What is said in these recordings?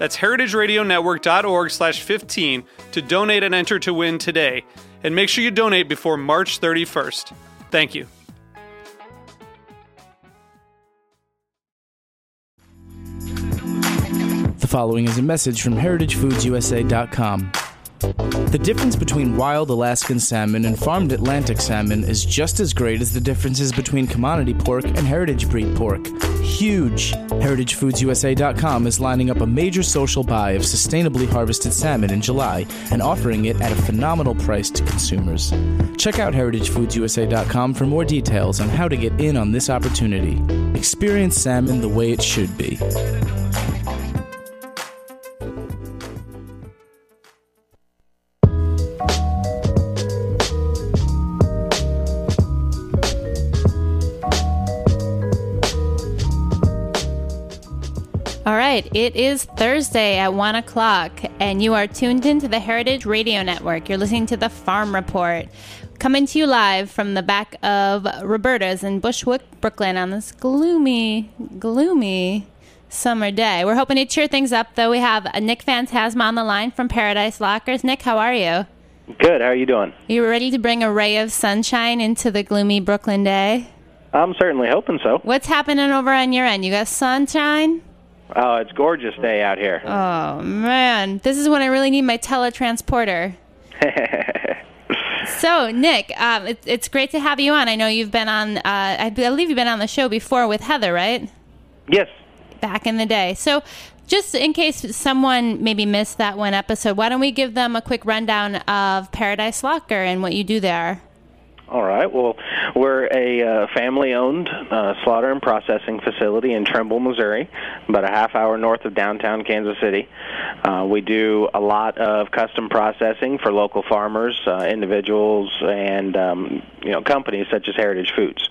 That's heritageradionetwork.org slash 15 to donate and enter to win today. And make sure you donate before March 31st. Thank you. The following is a message from HeritageFoodsUSA.com. The difference between wild Alaskan salmon and farmed Atlantic salmon is just as great as the differences between commodity pork and heritage breed pork. Huge! HeritageFoodsUSA.com is lining up a major social buy of sustainably harvested salmon in July and offering it at a phenomenal price to consumers. Check out HeritageFoodsUSA.com for more details on how to get in on this opportunity. Experience salmon the way it should be. Right, it is Thursday at 1 o'clock, and you are tuned into the Heritage Radio Network. You're listening to the Farm Report, coming to you live from the back of Roberta's in Bushwick, Brooklyn, on this gloomy, gloomy summer day. We're hoping to cheer things up, though. We have Nick Fantasma on the line from Paradise Lockers. Nick, how are you? Good. How are you doing? You ready to bring a ray of sunshine into the gloomy Brooklyn day? I'm certainly hoping so. What's happening over on your end? You got sunshine? Oh, it's gorgeous day out here. Oh man, this is when I really need my teletransporter. so, Nick, um, it, it's great to have you on. I know you've been on. Uh, I believe you've been on the show before with Heather, right? yes. Back in the day. So, just in case someone maybe missed that one episode, why don't we give them a quick rundown of Paradise Locker and what you do there? All right. Well, we're a uh, family-owned uh, slaughter and processing facility in Trimble, Missouri, about a half hour north of downtown Kansas City. Uh, we do a lot of custom processing for local farmers, uh, individuals, and um, you know companies such as Heritage Foods.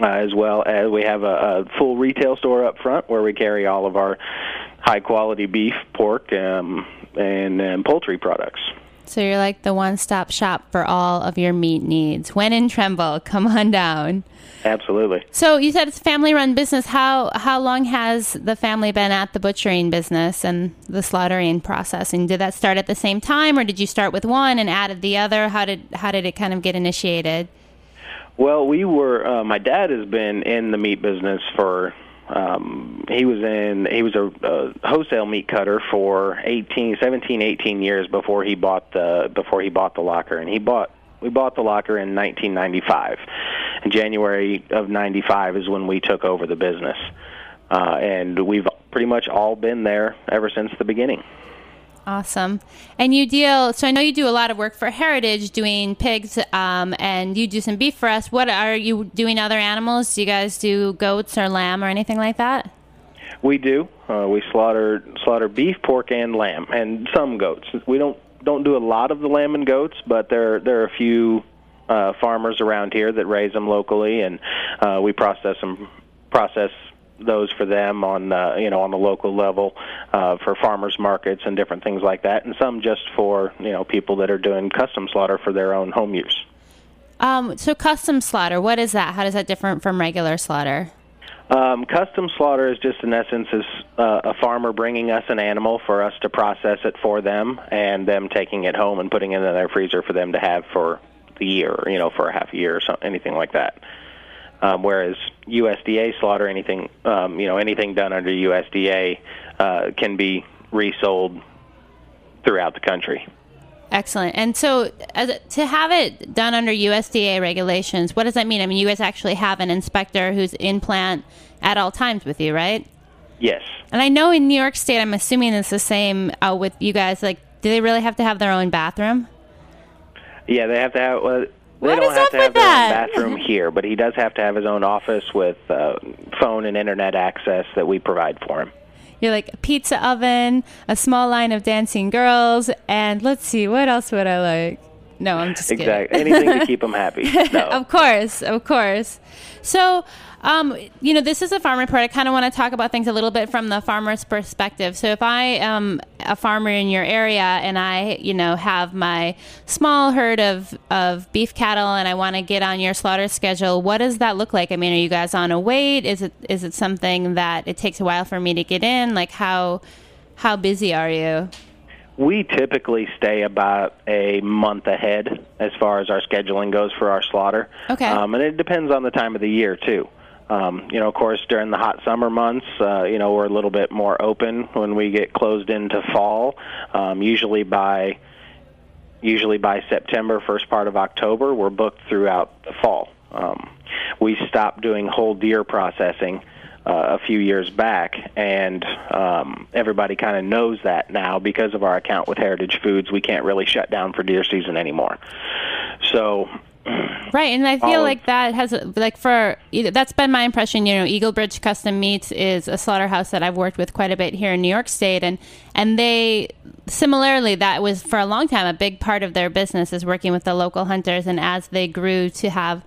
Uh, as well as we have a, a full retail store up front where we carry all of our high-quality beef, pork, um, and, and poultry products. So you're like the one-stop shop for all of your meat needs. When in Trimble, come on down. Absolutely. So you said it's a family-run business. How how long has the family been at the butchering business and the slaughtering processing? Did that start at the same time, or did you start with one and added the other? How did how did it kind of get initiated? Well, we were. Uh, my dad has been in the meat business for. Um, he was in. He was a, a wholesale meat cutter for 18, 17, 18 years before he bought the before he bought the locker, and he bought. We bought the locker in 1995. In January of 95 is when we took over the business, uh, and we've pretty much all been there ever since the beginning. Awesome. And you deal. So I know you do a lot of work for Heritage, doing pigs, um, and you do some beef for us. What are you doing? Other animals? Do you guys do goats or lamb or anything like that? We do. Uh, we slaughter slaughter beef, pork, and lamb, and some goats. We don't don't do a lot of the lamb and goats, but there there are a few uh, farmers around here that raise them locally, and uh, we process them process those for them on uh, you know on the local level uh, for farmers markets and different things like that, and some just for you know people that are doing custom slaughter for their own home use. Um, so custom slaughter, what is that? How does that differ from regular slaughter? Um, custom slaughter is just in essence is uh, a farmer bringing us an animal for us to process it for them, and them taking it home and putting it in their freezer for them to have for the year, you know, for a half a year or something, anything like that. Um, whereas USDA slaughter, anything um, you know, anything done under USDA uh, can be resold throughout the country. Excellent. And so, as, to have it done under USDA regulations, what does that mean? I mean, you guys actually have an inspector who's in plant at all times with you, right? Yes. And I know in New York State, I'm assuming it's the same uh, with you guys. Like, do they really have to have their own bathroom? Yeah, they have to have. They What don't is have up to have with their that? own bathroom here, but he does have to have his own office with uh, phone and internet access that we provide for him. You're like a pizza oven, a small line of dancing girls, and let's see, what else would I like? No, I'm just kidding. Exactly. Anything to keep them happy. No. of course, of course. So, um, you know, this is a farm report. I kind of want to talk about things a little bit from the farmer's perspective. So, if I am a farmer in your area and I, you know, have my small herd of, of beef cattle and I want to get on your slaughter schedule, what does that look like? I mean, are you guys on a wait? Is it is it something that it takes a while for me to get in? Like, how how busy are you? We typically stay about a month ahead as far as our scheduling goes for our slaughter. Okay. Um, and it depends on the time of the year too. Um, you know, of course, during the hot summer months, uh, you know, we're a little bit more open when we get closed into fall. Um, usually by usually by September, first part of October, we're booked throughout the fall. Um, we stopped doing whole deer processing uh, a few years back, and um, everybody kind of knows that now because of our account with Heritage Foods. We can't really shut down for deer season anymore. So Right, and I feel like that has like for that's been my impression. You know, Eagle Bridge Custom Meats is a slaughterhouse that I've worked with quite a bit here in New York State, and and they similarly that was for a long time a big part of their business is working with the local hunters, and as they grew to have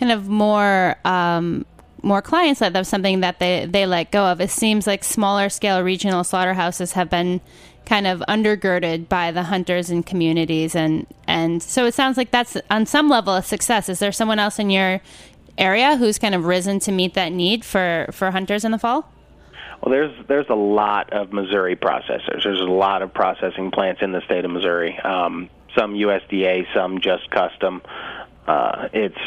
kind of more. Um, more clients that was something that they, they let go of. It seems like smaller scale regional slaughterhouses have been kind of undergirded by the hunters and communities and and so it sounds like that's on some level a success is there someone else in your area who's kind of risen to meet that need for for hunters in the fall Well, there's there's a lot of Missouri processors. There's a lot of processing plants in the state of Missouri. Um, some USDA, some just custom. Uh, it's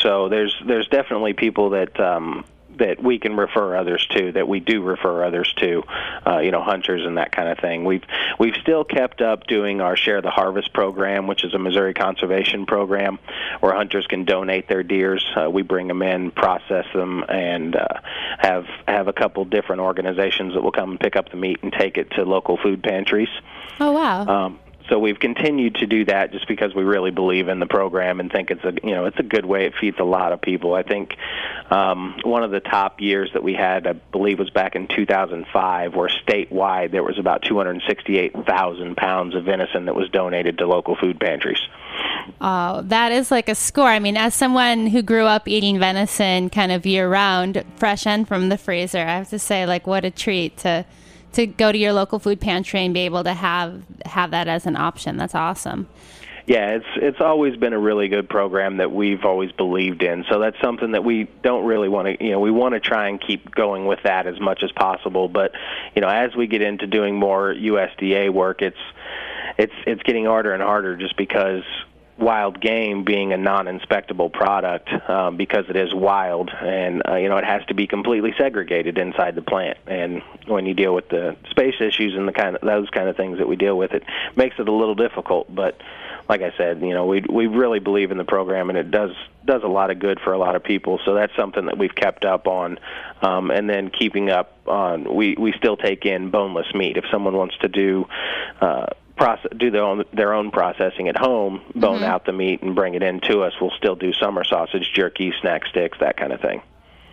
so there's there's definitely people that um, that we can refer others to, that we do refer others to, uh, you know, hunters and that kind of thing. We've we've still kept up doing our Share the Harvest program, which is a Missouri conservation program, where hunters can donate their deers. Uh, we bring them in, process them, and uh, have have a couple different organizations that will come and pick up the meat and take it to local food pantries. oh wow Um, so we've continued to do that just because we really believe in the program and think it's a you know it's a good way. It feeds a lot of people. I think um, one of the top years that we had, I believe, was back in 2005, where statewide there was about 268,000 pounds of venison that was donated to local food pantries. Oh, that is like a score. I mean, as someone who grew up eating venison kind of year round, fresh and from the freezer, I have to say, like, what a treat to to go to your local food pantry and be able to have have that as an option. That's awesome. Yeah, it's it's always been a really good program that we've always believed in. So that's something that we don't really want to, you know, we want to try and keep going with that as much as possible. But you know, as we get into doing more USDA work, it's it's it's getting harder and harder just because wild game being a non-inspectable product um, because it is wild and uh, you know it has to be completely segregated inside the plant. And when you deal with the space issues and the kind of those kind of things that we deal with it makes it a little difficult. But like I said you know we we really believe in the program and it does does a lot of good for a lot of people. So that's something that we've kept up on. Um, and then keeping up on we we still take in boneless meat. If someone wants to do uh, process, do their own their own processing at home, bone out the meat and bring it in to us. We'll still do summer sausage, jerky, snack sticks, that kind of thing.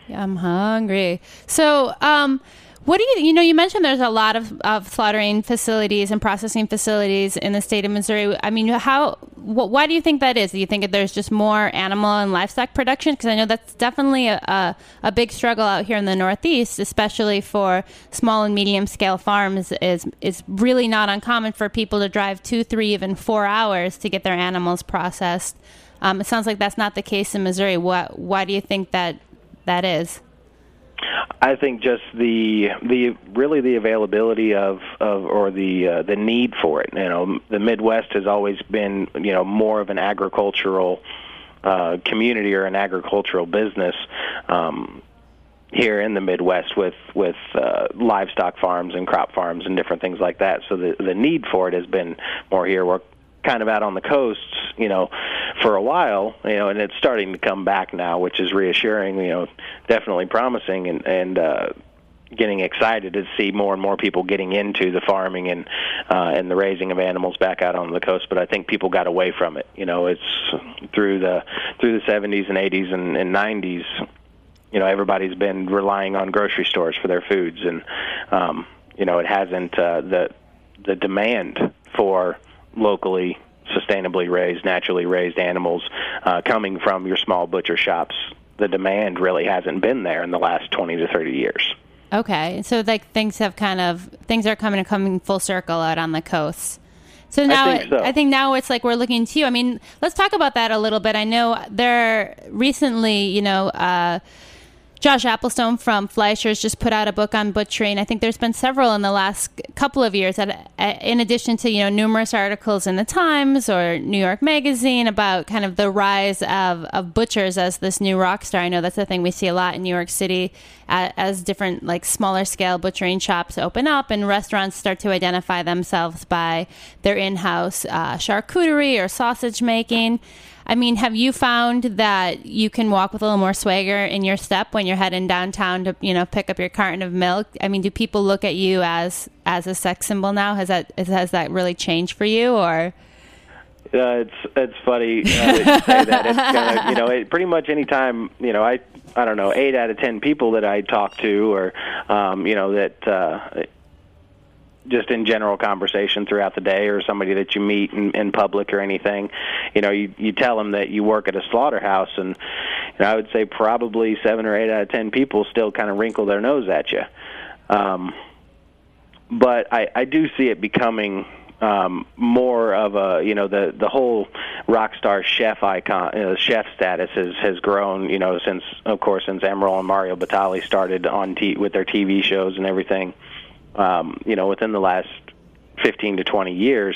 Yeah, I'm hungry. So, um, what do you, you know, you mentioned there's a lot of, of slaughtering facilities and processing facilities in the state of Missouri. I mean, how, wh- why do you think that is? Do you think that there's just more animal and livestock production? Because I know that's definitely a, a, a big struggle out here in the Northeast, especially for small and medium scale farms. Is is really not uncommon for people to drive two, three, even four hours to get their animals processed. Um, it sounds like that's not the case in Missouri. What, why do you think that that is? I think just the the really the availability of, of or the uh, the need for it. You know, the Midwest has always been you know more of an agricultural uh, community or an agricultural business. Um, here in the Midwest with with uh, livestock farms and crop farms and different things like that. So the the need for it has been more here. Where kind of out on the coasts, you know, for a while, you know, and it's starting to come back now, which is reassuring, you know, definitely promising and and uh getting excited to see more and more people getting into the farming and uh and the raising of animals back out on the coast. But I think people got away from it you know it's through the through the 70s and 80s and, and 90s you know everybody's been relying on grocery stores for their foods. And um you know it hasn't uh the the demand for locally sustainably raised naturally raised animals uh coming from your small butcher shops the demand really hasn't been there in the last 20 to 30 years Okay, so like things have kind of things are coming and coming full circle out on the coast. So now I think, so. I think now it's like we're looking to you. I mean, let's talk about that a little bit. I know there recently, you know, uh, Josh Applestone from Fleischer's just put out a book on butchering. I think there's been several in the last couple of years. That, uh, in addition to you know numerous articles in the Times or New York Magazine about kind of the rise of, of butchers as this new rock star. I know that's the thing we see a lot in New York City as, different like smaller scale butchering shops open up and restaurants start to identify themselves by their in-house uh, charcuterie or sausage making. I mean, have you found that you can walk with a little more swagger in your step when you're heading downtown to, you know, pick up your carton of milk? I mean, do people look at you as as a sex symbol now? Has that has that really changed for you, or? Uh, it's it's funny uh, that you say that. It's kind of you know it, pretty much any time you know I I don't know eight out of ten people that I talk to or um, you know that uh, just in general conversation throughout the day or somebody that you meet in, in public or anything, you know, you you tell them that you work at a slaughterhouse, and you know, I would say probably seven or eight out of ten people still kind of wrinkle their nose at you. Um, but I, I do see it becoming um, more of a you know the the whole rock star chef icon uh, chef status has has grown you know since of course since Emeril and Mario Batali started on t- with their TV shows and everything um, you know, within the last 15 to 20 years,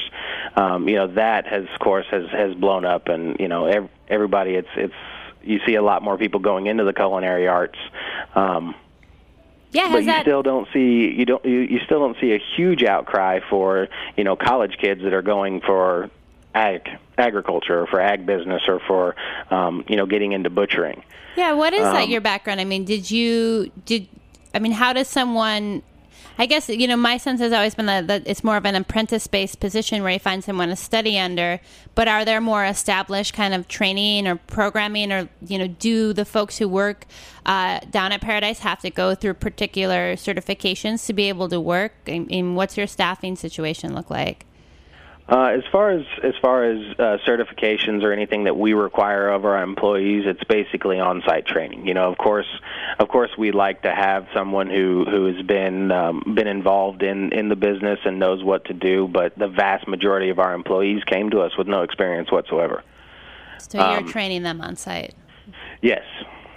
um, you know, that has, of course, has has blown up, and you know, ev- everybody, it's it's you see a lot more people going into the culinary arts. Um, yeah, but you that... still don't see you don't you, you still don't see a huge outcry for you know college kids that are going for ag agriculture or for ag business or for um, you know getting into butchering. Yeah, what is Um, that your background? I mean, did you did I mean, how does someone I guess you know my sense has always been that, that it's more of an apprentice-based position where you find someone to study under. But are there more established kind of training or programming, or you know, do the folks who work uh, down at Paradise have to go through particular certifications to be able to work? And, mean, what's your staffing situation look like? Uh, as far as as far as uh, certifications or anything that we require of our employees, it's basically on-site training. You know, of course, of course, we like to have someone who who has been um, been involved in in the business and knows what to do. But the vast majority of our employees came to us with no experience whatsoever. So you're Um, training them on site. Yes,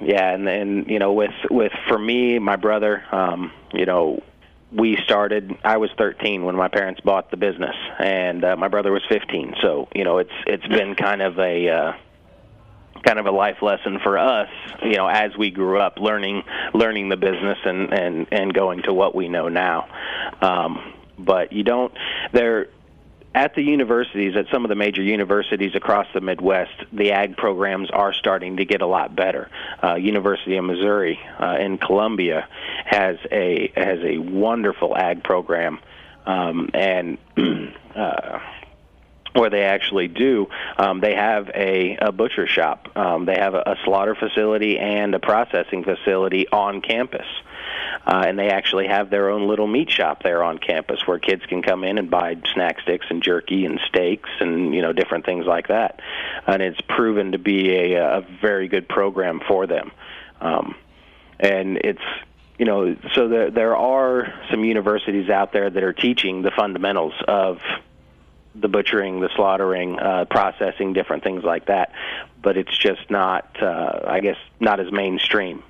yeah, and then you know, with with for me, my brother, um, you know, we started. I was 13 when my parents bought the business, and uh, my brother was 15. So you know, it's it's been kind of a uh, kind of a life lesson for us, you know, as we grew up, learning learning the business and and and going to what we know now. Um, but you don't there at the universities, at some of the major universities across the Midwest, the ag programs are starting to get a lot better. Uh, University of Missouri uh, in Columbia has a has a wonderful ag program, um, and uh, where they actually do. Um, they have a, a butcher shop. Um, they have a, a slaughter facility and a processing facility on campus. Uh, and they actually have their own little meat shop there on campus where kids can come in and buy snack sticks and jerky and steaks and you know different things like that. And it's proven to be a, a very good program for them. Um, and it's you know so there there are some universities out there that are teaching the fundamentals of the butchering, the slaughtering, uh, processing, different things like that. But it's just not, uh, I guess, not as mainstream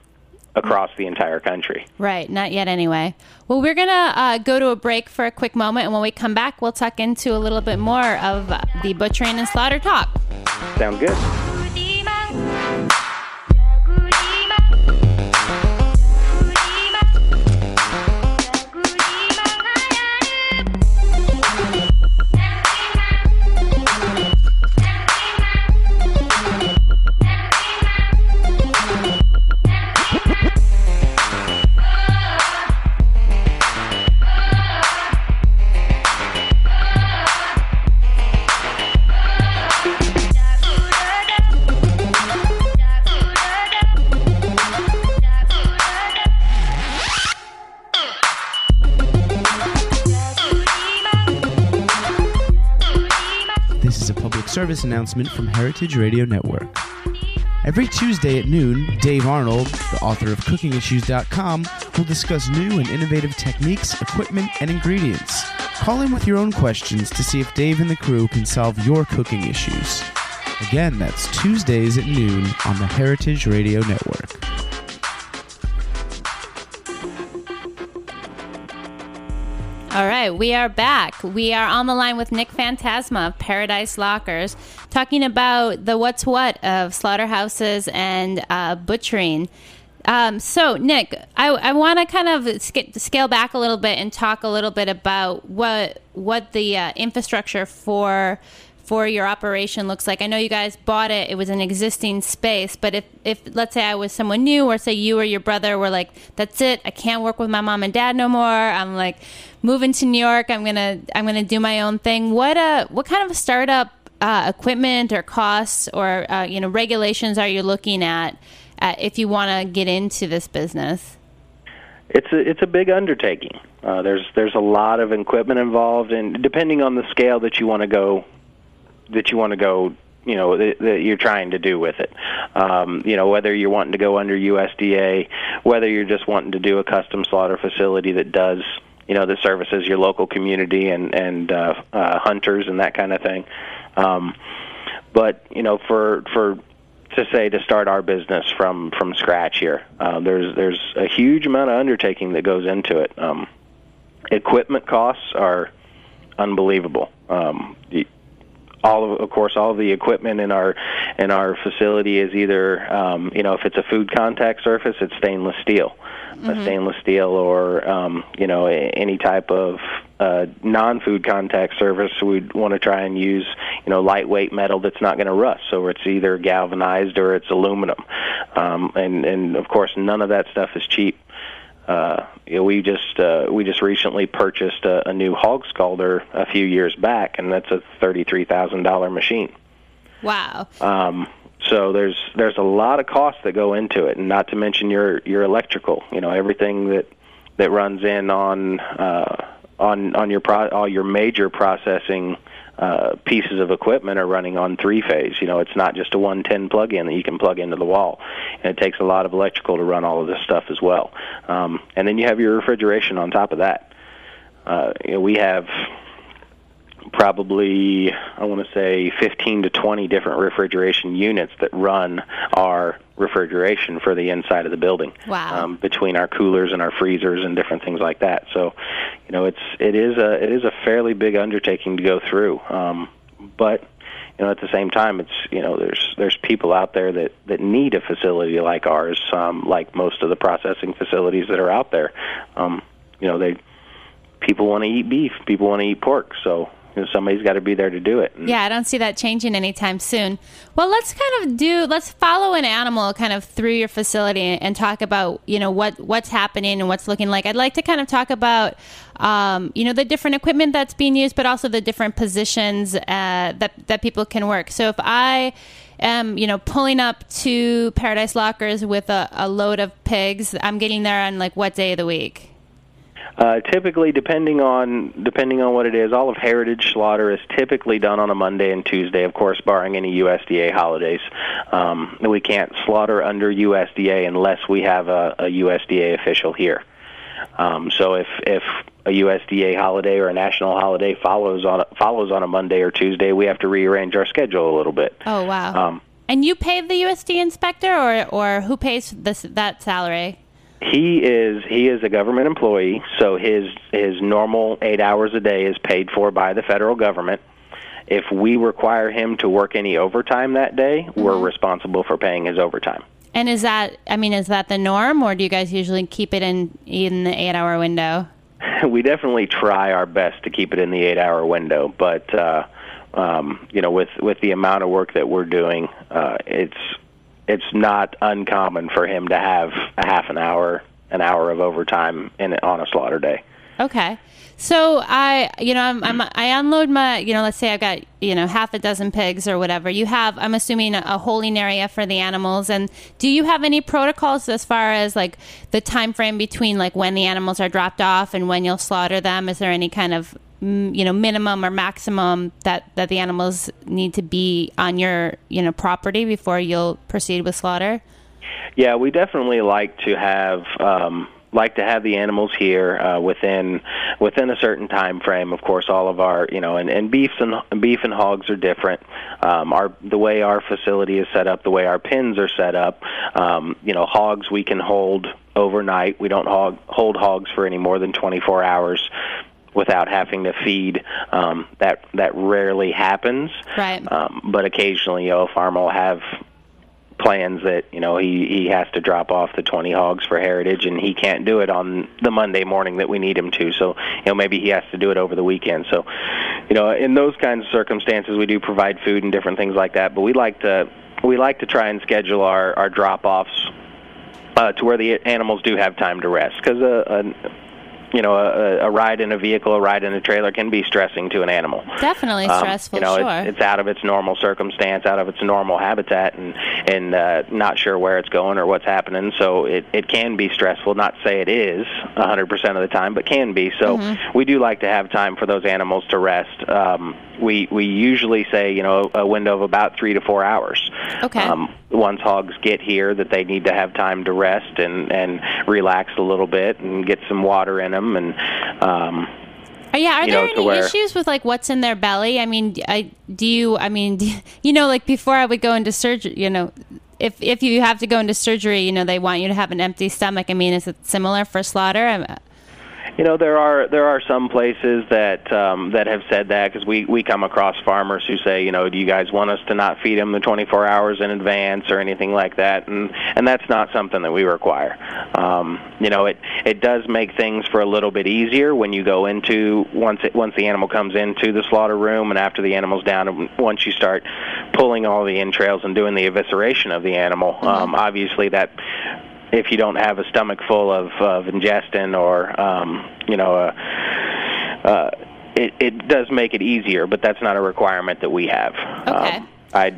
across the entire country. Right, not yet anyway. Well, we're going to uh, go to a break for a quick moment, and when we come back, we'll tuck into a little bit more of the butchering and slaughter talk. Sound good? Service announcement from Heritage Radio Network. Every Tuesday at noon, Dave Arnold, the author of CookingIssues.com, will discuss new and innovative techniques, equipment, and ingredients. Call in with your own questions to see if Dave and the crew can solve your cooking issues. Again, that's Tuesdays at noon on the Heritage Radio Network. We are back. We are on the line with Nick Fantasma of Paradise Lockers, talking about the what's what of slaughterhouses and uh, butchering. Um, so, Nick, I, I want to kind of sc- scale back a little bit and talk a little bit about what what the uh, infrastructure for for your operation looks like. I know you guys bought it; it was an existing space. But if if let's say I was someone new, or say you or your brother were like, "That's it, I can't work with my mom and dad no more," I'm like moving to New York. I'm gonna I'm gonna do my own thing. What uh what kind of a startup uh, equipment or costs or uh, you know regulations are you looking at uh, if you want to get into this business? It's a it's a big undertaking. Uh, there's there's a lot of equipment involved, and depending on the scale that you want to go, that you want to go, you know, that, you're trying to do with it. Um, you know, whether you're wanting to go under USDA, whether you're just wanting to do a custom slaughter facility that does you know that services your local community and and uh, uh, hunters and that kind of thing. Um, but you know, for for to say to start our business from from scratch here, uh, there's there's a huge amount of undertaking that goes into it. Um, equipment costs are unbelievable. Um, all of, of course, all of the equipment in our in our facility is either, um, you know, if it's a food contact surface, it's stainless steel mm-hmm. a stainless steel or um, you know any type of uh, non-food contact surface, we'd want to try and use you know lightweight metal that's not going to rust. So it's either galvanized or it's aluminum, um, and and of course none of that stuff is cheap. Uh, you know, we just uh, we just recently purchased a, a new hog scalder a few years back, and that's a thirty-three thousand dollar machine. Wow. Um, so there's there's a lot of costs that go into it, and not to mention your your electrical. You know everything that that runs in on uh, on on your pro- all your major processing uh, pieces of equipment are running on three phase. You know, it's not just a 110 plug-in that you can plug into the wall, and it takes a lot of electrical to run all of this stuff as well. Um, and then you have your refrigeration on top of that. Uh, you know, we have probably I want to say 15 to 20 different refrigeration units that run our refrigeration for the inside of the building. Wow. Um, between our coolers and our freezers and different things like that. So, you know, it's it is a it is a fairly big undertaking to go through. Um, but you know, at the same time, it's you know, there's there's people out there that that need a facility like ours, um, like most of the processing facilities that are out there. Um, you know, they people want to eat beef, people want to eat pork, so you know, somebody's got to be there to do it. Yeah, I don't see that changing anytime soon. Well, let's kind of do let's follow an animal kind of through your facility and talk about you know what what's happening and what's looking like. I'd like to kind of talk about um, you know the different equipment that's being used, but also the different positions uh, that that people can work. So if I am you know pulling up to Paradise Lockers with a, a load of pigs, I'm getting there on like what day of the week? Uh, typically, depending on depending on what it is, all of Heritage Slaughter is typically done on a Monday and Tuesday, of course, barring any USDA holidays. Um, we can't slaughter under USDA unless we have a, a USDA official here. Um, so if if a USDA holiday or a national holiday follows on follows on a Monday or Tuesday, we have to rearrange our schedule a little bit. Oh wow! Um, and you pay the USDA inspector, or or who pays this that salary? He is he is a government employee, so his his normal eight hours a day is paid for by the federal government. If we require him to work any overtime that day, mm-hmm. we're responsible for paying his overtime. And is that I mean, is that the norm, or do you guys usually keep it in in the eight hour window? we definitely try our best to keep it in the eight hour window, but uh, um, you know, with with the amount of work that we're doing, uh, it's it's not uncommon for him to have a half an hour, an hour of overtime in on a slaughter day. Okay. So I, you know, I'm, I'm, i unload my, you know, let's say I've got, you know, half a dozen pigs or whatever. You have, I'm assuming, a, a holding area for the animals. And do you have any protocols as far as like the time frame between like when the animals are dropped off and when you'll slaughter them? Is there any kind of you know minimum or maximum that that the animals need to be on your you know property before you'll proceed with slaughter? Yeah, we definitely like to have um, like to have the animals here uh, within within a certain time frame. Of course, all of our you know and, and beefs and beef and hogs are different. Um, our the way our facility is set up, the way our pens are set up. Um, you know, hogs we can hold overnight. We don't hog, hold hogs for any more than 24 hours without having to feed. Um, that that rarely happens. Right. Um, but occasionally, you know, a farmer will have plans that you know he he has to drop off the 20 hogs for heritage and he can't do it on the Monday morning that we need him to so you know maybe he has to do it over the weekend so you know in those kinds of circumstances we do provide food and different things like that but we like to we like to try and schedule our our drop offs uh, to where the animals do have time to rest because a, a you know, a, a ride in a vehicle, a ride in a trailer can be stressing to an animal. Definitely Um, stressful. you know, sure. it's, it's out of its normal circumstance, out of its normal habitat, and and uh, not sure where it's going or what's happening. So it it can be stressful. Not say it is 100% of the time, but can be. So Mm-hmm. we do like to have time for those animals to rest. Um, we we usually say you know a window of about three to four hours. Okay. Um, once hogs get here, that they need to have time to rest and and relax a little bit and get some water in them and. Um, Uh, yeah, are you there know, any where- issues with like what's in their belly? I mean, I do you? I mean, do, you know, like before I would go into surgery, you know, if if you have to go into surgery, you know, they want you to have an empty stomach. I mean, is it similar for slaughter? You know, there are there are some places that um, that have said that because we we come across farmers who say, you know, do you guys want us to not feed them the 24 hours in advance or anything like that? And and that's not something that we require. Um, you know, it it does make things for a little bit easier when you go into once it once the animal comes into the slaughter room and after the animal's down and once you start pulling all the entrails and doing the evisceration of the animal. Um, obviously, that if you don't have a stomach full of, of ingesta or um, you know uh, uh, it, it does make it easier, but that's not a requirement that we have. Okay. Um, I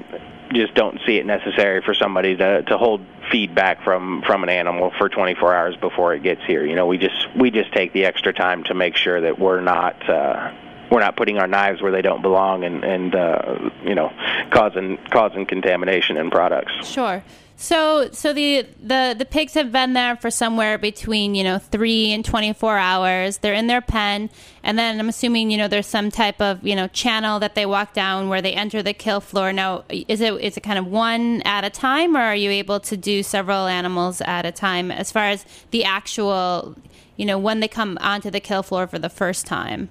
just don't see it necessary for somebody to, to hold feedback from from an animal for 24 hours before it gets here. You know, we just we just take the extra time to make sure that we're not. Uh, we're not putting our knives where they don't belong, and and uh, you know, causing causing contamination in products. Sure. So, so the, the the pigs have been there for somewhere between you know three and twenty four hours. They're in their pen, and then I'm assuming you know there's some type of you know channel that they walk down where they enter the kill floor. Now, is it is it kind of one at a time, or are you able to do several animals at a time? As far as the actual, you know, when they come onto the kill floor for the first time,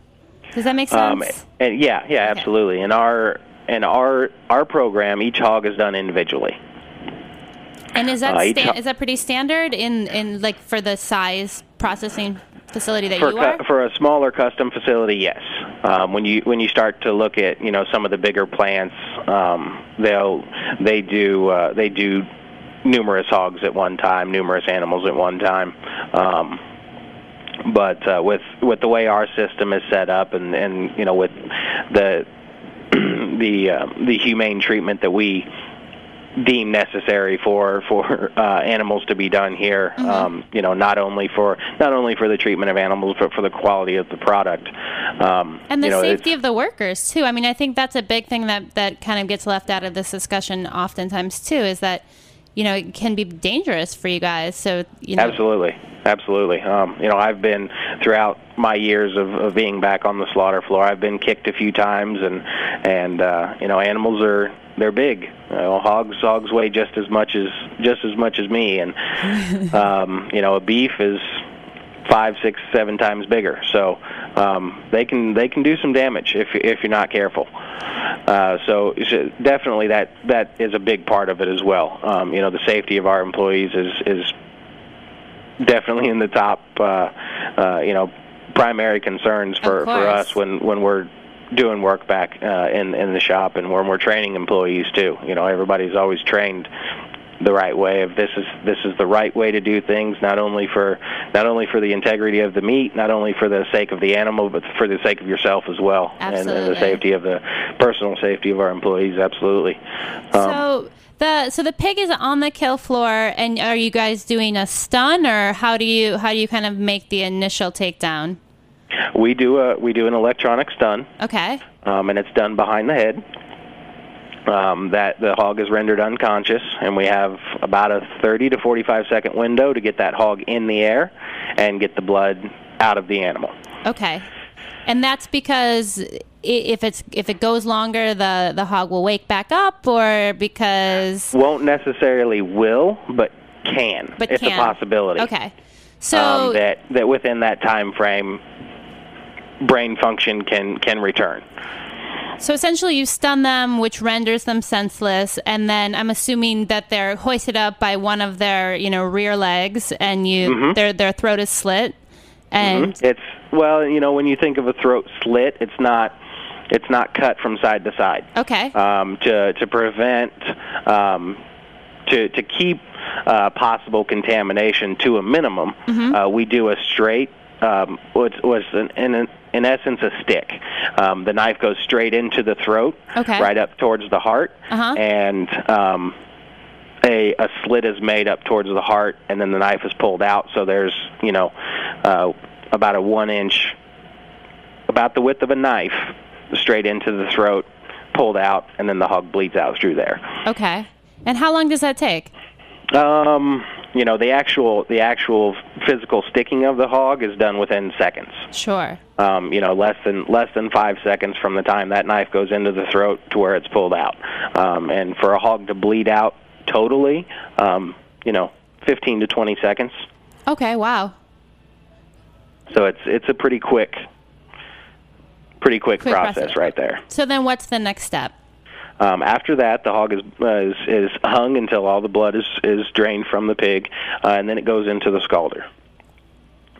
does that make sense? Um, and yeah, yeah, absolutely. In our in our our program, each hog is done individually. And is that uh, sta- is that pretty standard in in like for the size processing facility that For you are? cu- for a smaller custom facility, yes. Um, when you when you start to look at you know some of the bigger plants, um, they'll they do uh, they do numerous hogs at one time, numerous animals at one time. Um, but uh, with with the way our system is set up, and and you know with the the uh, the humane treatment that we deem necessary for for uh, animals to be done here. Mm-hmm. Um, you know, not only for not only for the treatment of animals, but for the quality of the product. Um, and the you know, safety of the workers too. I mean, I think that's a big thing that that kind of gets left out of this discussion oftentimes too. Is that you know it can be dangerous for you guys. So you know, Absolutely, absolutely. Um, you know, I've been throughout my years of, of being back on the slaughter floor. I've been kicked a few times, and and uh, you know, animals are they're big. You know, hogs hogs weigh just as much as just as much as me, and um, you know, a beef is five, six, seven times bigger. So um, they can they can do some damage if if you're not careful. Uh, so so definitely that that is a big part of it as well. Um, you know, the safety of our employees is is definitely in the top. Uh, uh, you know, primary concerns for for us when when we're doing work back uh, in in the shop and when we're training employees too. You know, everybody's always trained the right way of this is this is the right way to do things not only for not only for the integrity of the meat not only for the sake of the animal but for the sake of yourself as well and, and the safety of the personal safety of our employees absolutely um, So the so the pig is on the kill floor, and are you guys doing a stun, or how do you how do you kind of make the initial takedown? We do a we do an electronic stun, Okay. um, and it's done behind the head. Um, that the hog is rendered unconscious, and we have about a 30 to 45 second window to get that hog in the air and get the blood out of the animal. Okay. And that's because if it's if it goes longer, the the hog will wake back up, or because Won't necessarily will, but can. but it's can. a possibility. Okay. So um, that that within that time frame, brain function can can return. So essentially, you stun them, which renders them senseless, and then I'm assuming that they're hoisted up by one of their, you know, rear legs, and you Mm-hmm. their their throat is slit, and It's well, you know, when you think of a throat slit, it's not it's not cut from side to side. okay, Um, to to prevent um, to to keep uh, possible contamination to a minimum, Mm-hmm. uh, we do a straight. Um, what's was in, in in essence a stick. Um, the knife goes straight into the throat, Okay. right up towards the heart, Uh-huh. and um, a a slit is made up towards the heart, and then the knife is pulled out. So there's you know uh, about a one inch, about the width of a knife, straight into the throat, pulled out, and then the hog bleeds out through there. okay. And how long does that take? Um, you know the actual the actual physical sticking of the hog is done within seconds. Sure. Um, you know, less than less than five seconds from the time that knife goes into the throat to where it's pulled out. Um, and for a hog to bleed out totally, um, you know, 15 to 20 seconds. Okay. Wow. So it's it's a pretty quick, pretty quick, Quick process, process. right there. So then, what's the next step? Um, after that, the hog is, uh, is is hung until all the blood is is drained from the pig, uh, and then it goes into the scalder.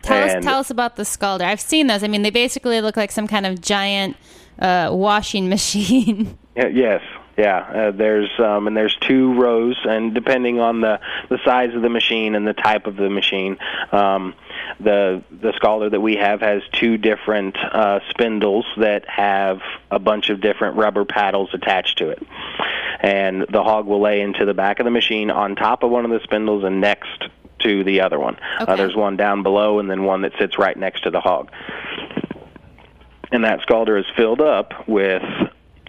Tell us tell us about the scalder. I've seen those. I mean, they basically look like some kind of giant uh, washing machine. Yes, yeah. Uh, there's um, and there's two rows, and depending on the the size of the machine and the type of the machine, um, the the scalder that we have has two different uh, spindles that have a bunch of different rubber paddles attached to it, and the hog will lay into the back of the machine on top of one of the spindles and next to the other one. Okay. Uh, there's one down below, and then one that sits right next to the hog and that scalder is filled up with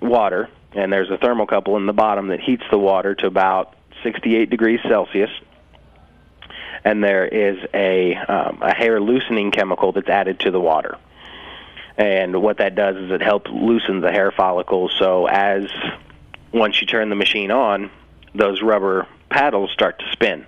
water, and there's a thermocouple in the bottom that heats the water to about 68 degrees Celsius. And there is a um, a hair loosening chemical that's added to the water. And what that does is it helps loosen the hair follicles. So as once you turn the machine on, those rubber paddles start to spin.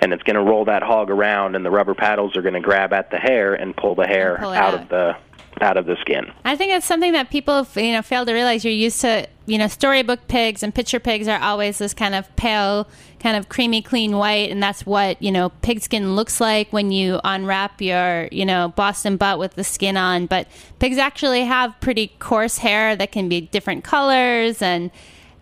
And it's going to roll that hog around, and the rubber paddles are going to grab at the hair and pull the hair pull out, out. of the out of the skin. I think it's something that people, you know, fail to realize. You're used to, you know, storybook pigs and picture pigs are always this kind of pale, kind of creamy, clean white, and that's what you know pigskin looks like when you unwrap your, you know, Boston butt with the skin on. But pigs actually have pretty coarse hair that can be different colors and.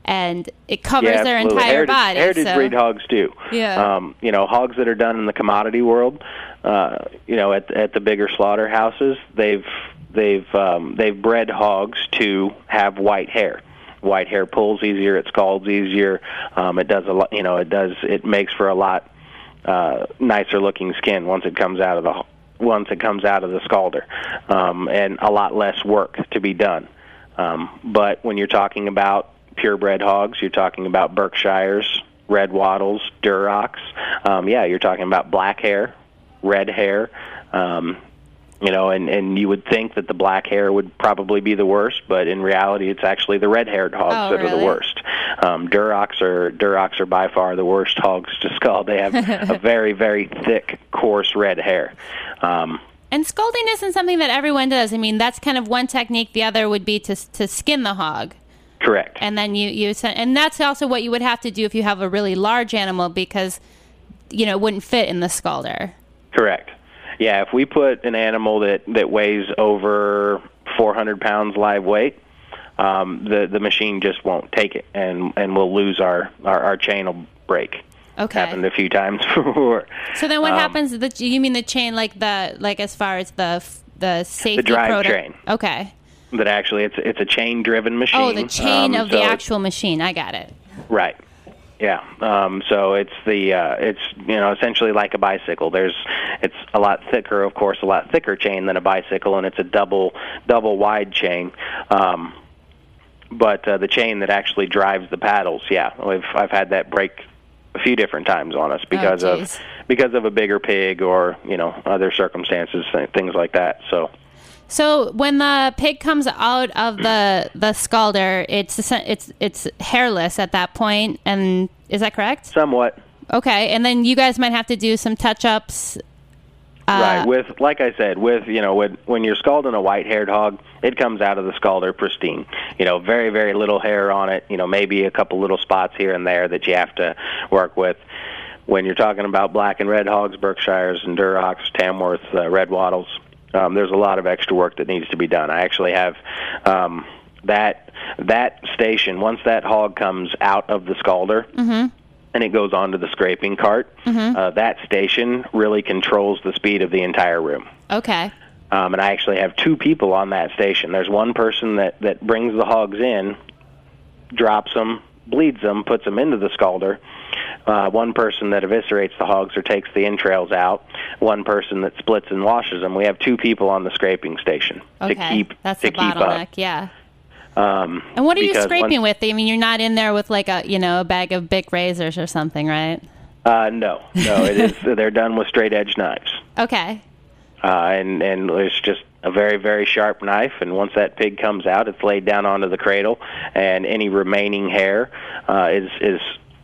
And it covers yeah, their entire heritage, body. Heritage so. breed hogs do. Yeah. Um, you know, hogs that are done in the commodity world, uh, you know, at at the bigger slaughterhouses, they've they've um, they've bred hogs to have white hair. White hair pulls easier. It scalds easier. Um, it does a lot. You know, it does. It makes for a lot uh, nicer looking skin once it comes out of the once it comes out of the scalder, um, and a lot less work to be done. Um, but when you're talking about purebred hogs, you're talking about Berkshires, red wattles, Durocs. Um, yeah, you're talking about black hair, red hair. Um, you know, and and you would think that the black hair would probably be the worst, but in reality, it's actually the red-haired hogs Oh, that are the worst. Um, Durocs are Durocs are by far the worst hogs to scald. They have a very very thick, coarse red hair. Um, And scalding isn't something that everyone does. I mean, that's kind of one technique. The other would be to to skin the hog. Correct. and then you you sen- and that's also what you would have to do if you have a really large animal because you know it wouldn't fit in the scalder. Correct. Yeah, if we put an animal that that weighs over 400 pounds live weight, um, the the machine just won't take it, and and we'll lose our our, our chain will break. Okay. Happened a few times before. So then what Um, happens? The, you mean the chain like the like as far as the the safety drive proto- train. Okay. But actually, it's it's a chain driven machine. Oh, the chain um, of the actual machine. I got it. Right. Yeah. Um, so it's the uh, it's you know essentially like a bicycle. There's it's a lot thicker, of course, a lot thicker chain than a bicycle, and it's a double double wide chain. Um, but uh, the chain that actually drives the paddles, yeah, I've I've had that break a few different times on us because Oh, of because of a bigger pig or you know other circumstances, things like that. So. So when the pig comes out of the the scalder, it's it's it's hairless at that point, and is that correct? Somewhat. Okay, and then you guys might have to do some touch ups. right. With like I said, with you know, when when you're scalding a white-haired hog, it comes out of the scalder pristine. You know, very very little hair on it. You know, maybe a couple little spots here and there that you have to work with. When you're talking about black and red hogs, Berkshires and Durocs, Tamworth, uh, Red Wattles, um, there's a lot of extra work that needs to be done. I actually have um, that that station once that hog comes out of the scalder and it goes onto the scraping cart. Uh, that station really controls the speed of the entire room. Okay. Um, and I actually have two people on that station. There's one person that that brings the hogs in, drops them, bleeds them, puts them into the scalder. Uh, one person that eviscerates the hogs or takes the entrails out. One person that splits and washes them. We have two people on the scraping station Okay. to keep That's to the keep bottleneck. up. Yeah. Um, And what are you scraping once- with? I mean, you're not in there with like a you know a bag of big razors or something, right? Uh, no, no. It is. They're done with straight edge knives. Okay. uh, and and it's just a very very sharp knife. And once that pig comes out, it's laid down onto the cradle, and any remaining hair uh, is is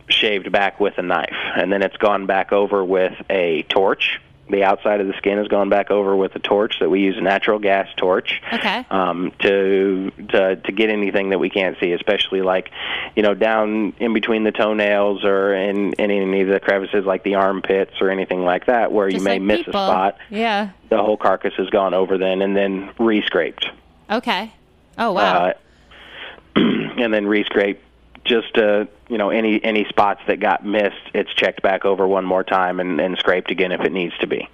shaved back with a knife, and then it's gone back over with a torch. The outside of the skin has gone back over with a torch that we use a natural gas torch Okay. um, to to to get anything that we can't see, especially like you know down in between the toenails or in, in any of the crevices like the armpits or anything like that, where Just you may like miss people. a spot Yeah. the whole carcass has gone over then and then re-scraped Okay. Oh wow. uh, and then re-scrape just uh you know any any spots that got missed it's checked back over one more time and, and scraped again if it needs to be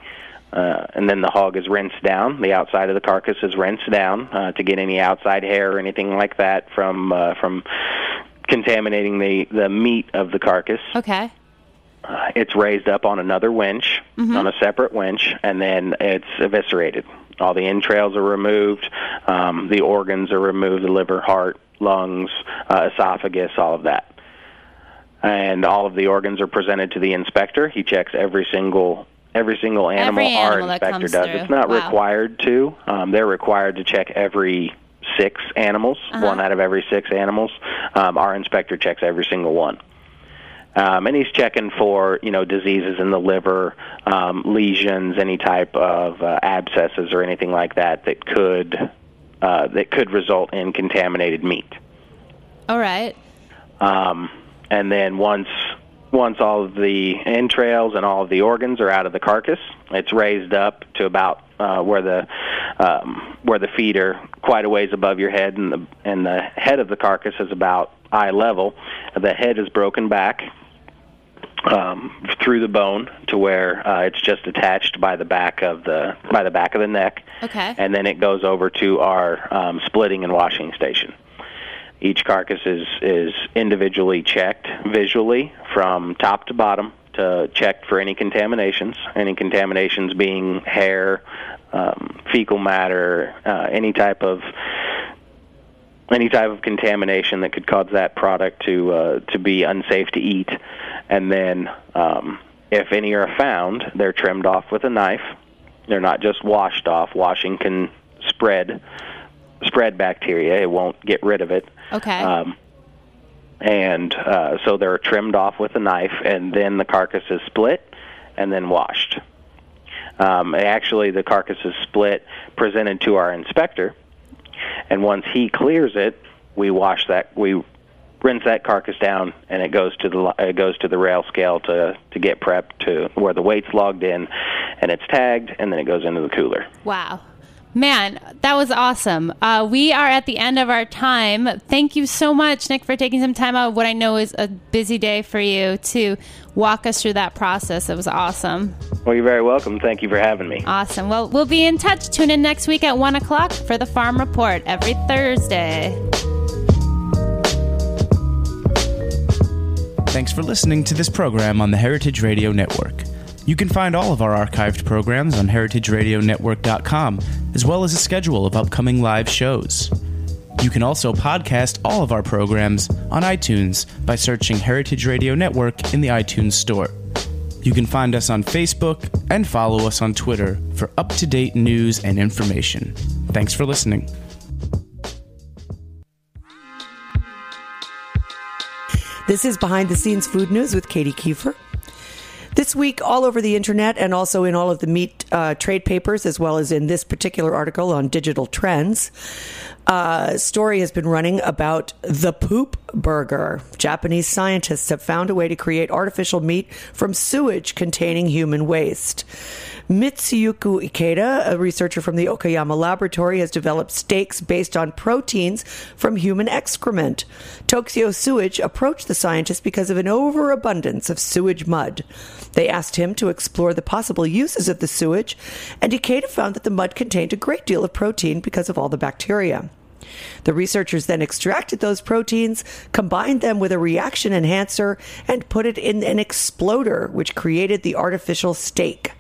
uh, and then the hog is rinsed down. The outside of the carcass is rinsed down uh, to get any outside hair or anything like that from uh, from contaminating the the meat of the carcass. okay. Uh, it's raised up on another winch, on a separate winch, and then it's eviscerated. All the entrails are removed, um, the organs are removed, the liver, heart, lungs, uh, esophagus, all of that. And all of the organs are presented to the inspector. He checks every single every single animal, Every our animal that inspector does. through. It's not Wow. required to. Um, they're required to check every six animals, Uh-huh. one out of every six animals. Um, our inspector checks every single one um, and he's checking for you know diseases in the liver, um, lesions, any type of uh, abscesses or anything like that that could uh, that could result in contaminated meat. All right. Um, and then once once all of the entrails and all of the organs are out of the carcass, it's raised up to about uh, where the um, where the feet are quite a ways above your head, and the and the head of the carcass is about eye level. The head is broken back um, through the bone to where uh, it's just attached by the back of the by the back of the neck, Okay. and then it goes over to our um, splitting and washing station. Each carcass is is individually checked visually from top to bottom to check for any contaminations. Any contaminations being hair, um, fecal matter, uh, any type of any type of contamination that could cause that product to uh, to be unsafe to eat. And then, um, if any are found, they're trimmed off with a knife. They're not just washed off. Washing can spread spread bacteria. It won't get rid of it. Okay. Um, and uh, so they're trimmed off with a knife, and then the carcass is split and then washed. Um, actually, the carcass is split, presented to our inspector, and once he clears it, we wash that. We rinse that carcass down, and it goes to the it goes to the rail scale to to get prepped to where the weight's logged in, and it's tagged, and then it goes into the cooler. Wow. Man, that was awesome. Uh, we are at the end of our time. Thank you so much, Nick, for taking some time out of what I know is a busy day for you to walk us through that process. It was awesome. Well, you're very welcome. Thank you for having me. Awesome. Well, we'll be in touch. Tune in next week at 1 o'clock for the Farm Report every Thursday. Thanks for listening to this program on the Heritage Radio Network. You can find all of our archived programs on heritageradionetwork.com, as well as a schedule of upcoming live shows. You can also podcast all of our programs on iTunes by searching Heritage Radio Network in the iTunes Store. You can find us on Facebook and follow us on Twitter for up to date news and information. Thanks for listening. This is Behind the Scenes Food News with Katie Kiefer. This week, all over the internet and also in all of the meat uh, trade papers, as well as in this particular article on digital trends, uh, story has been running about the poop burger. Japanese scientists have found a way to create artificial meat from sewage containing human waste. Mitsuyuki Ikeda, a researcher from the Okayama Laboratory, has developed steaks based on proteins from human excrement. Tokyo Sewage approached the scientist because of an overabundance of sewage mud. They asked him to explore the possible uses of the sewage, and Ikeda found that the mud contained a great deal of protein because of all the bacteria. The researchers then extracted those proteins, combined them with a reaction enhancer, and put it in an exploder, which created the artificial steak.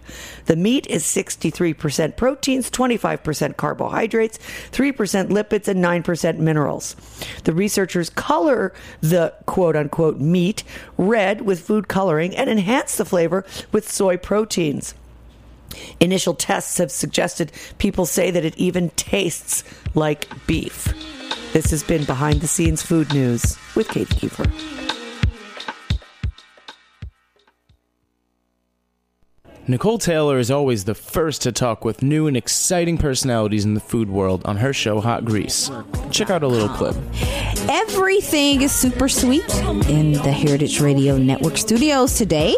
The meat is 63% proteins, 25% carbohydrates, 3% lipids, and 9% minerals. The researchers color the quote unquote meat red with food coloring and enhance the flavor with soy proteins. Initial tests have suggested people say that it even tastes like beef. This has been Behind the Scenes Food News with Katie Kiefer. Nicole Taylor is always the first to talk with new and exciting personalities in the food world on her show Hot Grease. Check out a little clip. Everything is super sweet in the Heritage Radio Network studios today.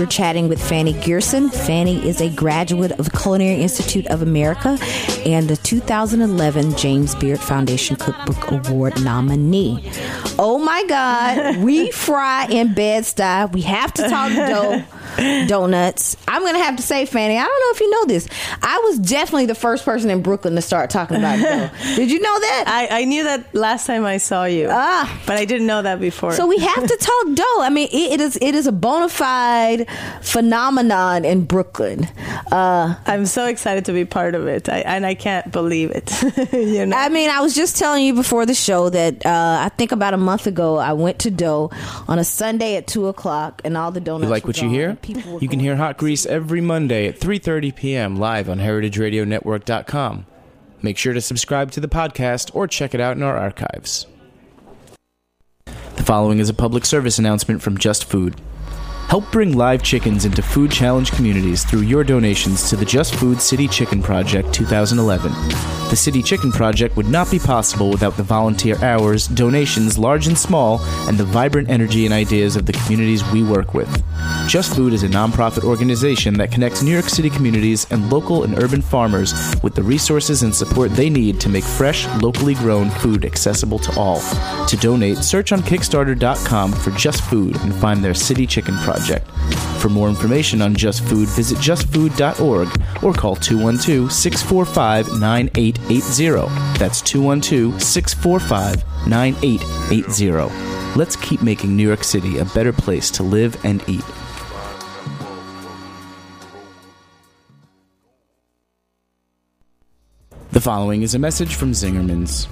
We're chatting with Fany Gerson. Fanny is a graduate of the Culinary Institute of America and the 2011 James Beard Foundation Cookbook Award nominee. Oh my God, we fry in bed style. We have to talk dough donuts. I'm gonna have to say, Fanny, I don't know if you know this. I was definitely the first person in Brooklyn to start talking about dough. Did you know that? I, I knew that last time I saw you, Ah. but I didn't know that before. So we have to talk dough. I mean, it, it is it is a bona fide phenomenon in Brooklyn. Uh, I'm so excited to be part of it, I, and I can't believe it. you know, I mean, I was just telling you before the show that uh, I think about a month ago I went to dough on a Sunday at two o'clock, and all the donuts. You like were what you hear? And people were You can hear Hot Grease every Monday at 3:30 p.m. live on heritageradionetwork.com. Make sure to subscribe to the podcast or check it out in our archives. The following is a public service announcement from Just Food. Help bring live chickens into food challenge communities through your donations to the Just Food City Chicken Project 2011. The City Chicken Project would not be possible without the volunteer hours, donations, large and small, and the vibrant energy and ideas of the communities we work with. Just Food is a nonprofit organization that connects New York City communities and local and urban farmers with the resources and support they need to make fresh, locally grown food accessible to all. To donate, search on Kickstarter.com for Just Food and find their City Chicken Project. For more information on Just Food, visit justfood.org or call 212 645 9880. That's 212 645 9880. Let's keep making New York City a better place to live and eat. The following is a message from Zingerman's.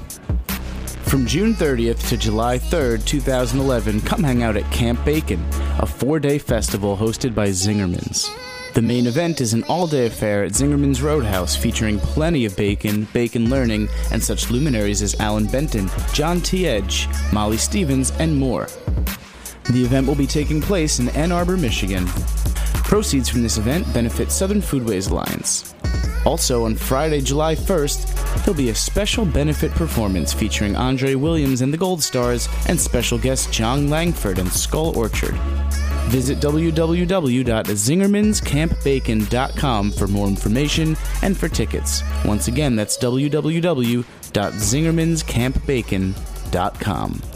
From June 30th to July 3rd, 2011, come hang out at Camp Bacon, a four day festival hosted by Zingerman's. The main event is an all day affair at Zingerman's Roadhouse featuring plenty of bacon, bacon learning, and such luminaries as Allan Benton, John T. Edge, Molly Stevens, and more. The event will be taking place in Ann Arbor, Michigan. Proceeds from this event benefit Southern Foodways Alliance. Also, on Friday, July 1st, there'll be a special benefit performance featuring Andre Williams and the Gold Stars and special guest Jon Langford and Skull Orchard. Visit www.zingermanscampbacon.com for more information and for tickets. Once again, that's www.zingermanscampbacon.com.